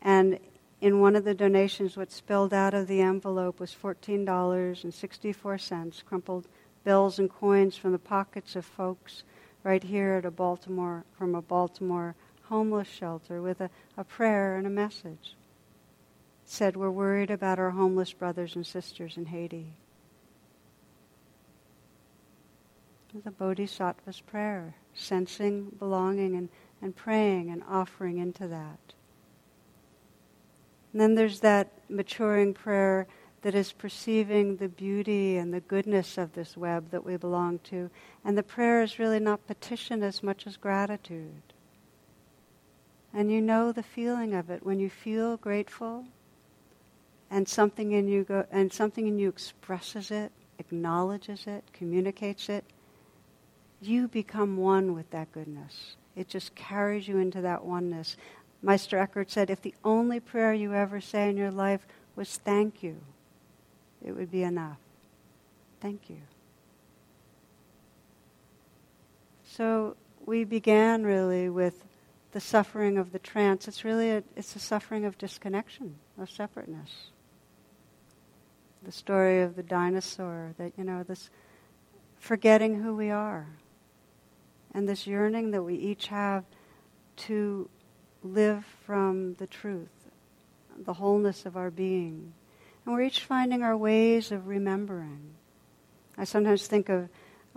And in one of the donations, what spilled out of the envelope was $14.64, crumpled bills and coins from the pockets of folks right here at a Baltimore, from a Baltimore homeless shelter with a, a prayer and a message. It said, We're worried about our homeless brothers and sisters in Haiti. The Bodhisattva's prayer, sensing belonging and, and praying and offering into that. And then there's that maturing prayer that is perceiving the beauty and the goodness of this web that we belong to. And the prayer is really not petition as much as gratitude. And you know the feeling of it when you feel grateful and something in you go, and something in you expresses it, acknowledges it, communicates it, you become one with that goodness. It just carries you into that oneness. Meister Eckhart said, if the only prayer you ever say in your life was thank you, it would be enough. Thank you. So we began really with the suffering of the trance. It's really a, it's a suffering of disconnection, of separateness. The story of the dinosaur, that, you know, this forgetting who we are, and this yearning that we each have to live from the truth, the wholeness of our being. And we're each finding our ways of remembering. I sometimes think of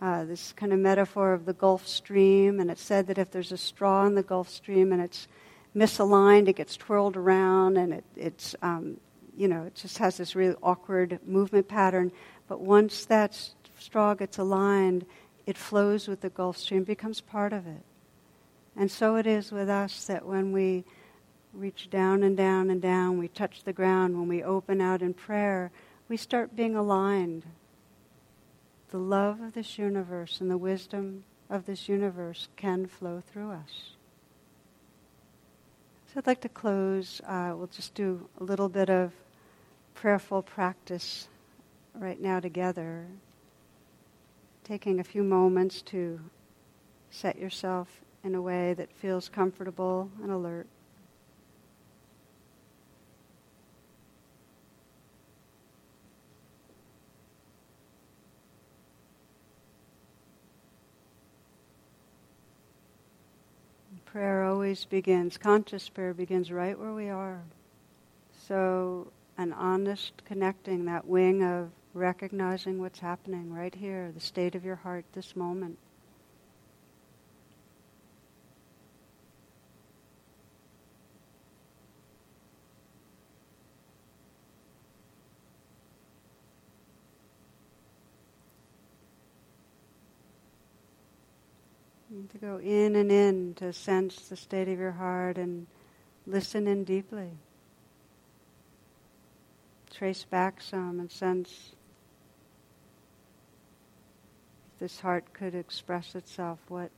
uh, this kind of metaphor of the Gulf Stream, and it's said that if there's a straw in the Gulf Stream and it's misaligned, it gets twirled around, and it, it's um, you know it just has this really awkward movement pattern. But once that straw gets aligned, it flows with the Gulf Stream, becomes part of it. And so it is with us that when we reach down and down and down, we touch the ground, when we open out in prayer, we start being aligned. The love of this universe and the wisdom of this universe can flow through us. So I'd like to close. Uh, we'll just do a little bit of prayerful practice right now together. Taking a few moments to set yourself in a way that feels comfortable and alert. Prayer always begins, conscious prayer begins right where we are. So, an honest connecting, that wing of recognizing what's happening right here, the state of your heart this moment. To go in and in to sense the state of your heart and listen in deeply. Trace back some and sense if this heart could express itself, what,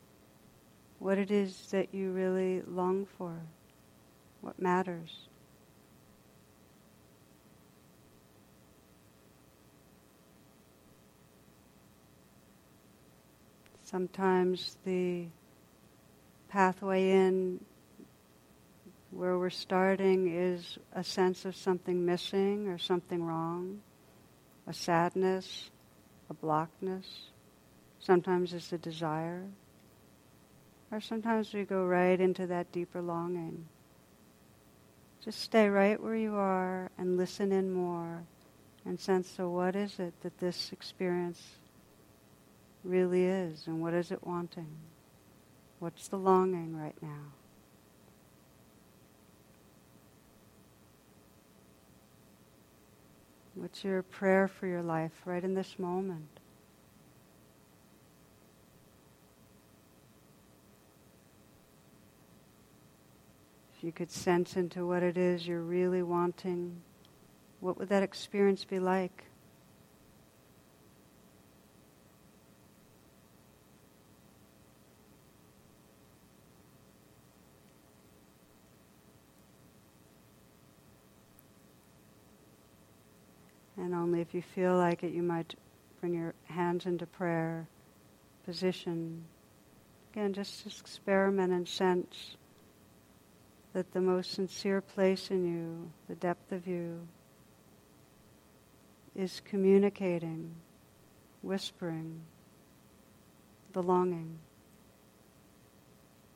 what it is that you really long for, what matters. Sometimes the pathway in where we're starting is a sense of something missing or something wrong, a sadness, a blockedness. Sometimes it's a desire. Or sometimes we go right into that deeper longing. Just stay right where you are and listen in more and sense so what is it that this experience really is and what is it wanting? What's the longing right now? What's your prayer for your life right in this moment? If you could sense into what it is you're really wanting, what would that experience be like? And only if you feel like it, you might bring your hands into prayer position. Again, just experiment and sense that the most sincere place in you, the depth of you, is communicating, whispering, the longing.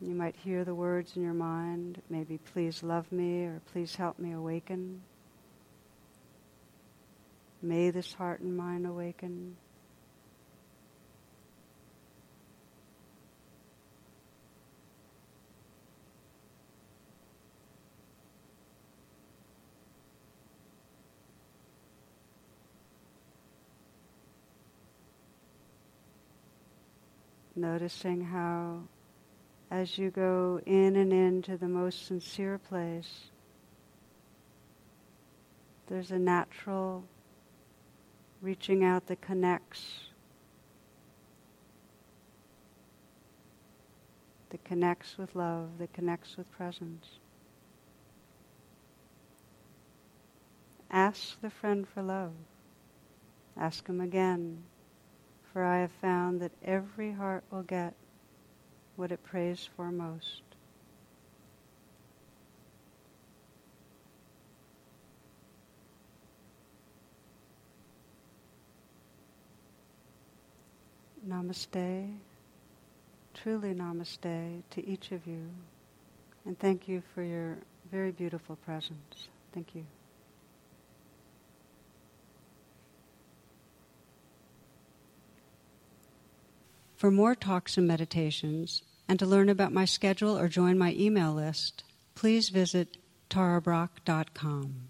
You might hear the words in your mind, maybe please love me or please help me awaken. May this heart and mind awaken. Noticing how, as you go in and into the most sincere place, there's a natural reaching out that connects, that connects with love, that connects with presence. Ask the friend for love. Ask him again for I have found that every heart will get what it prays for most. Namaste, truly namaste to each of you, and thank you for your very beautiful presence. Thank you. For more talks and meditations, and to learn about my schedule or join my email list, please visit tarabrach.com.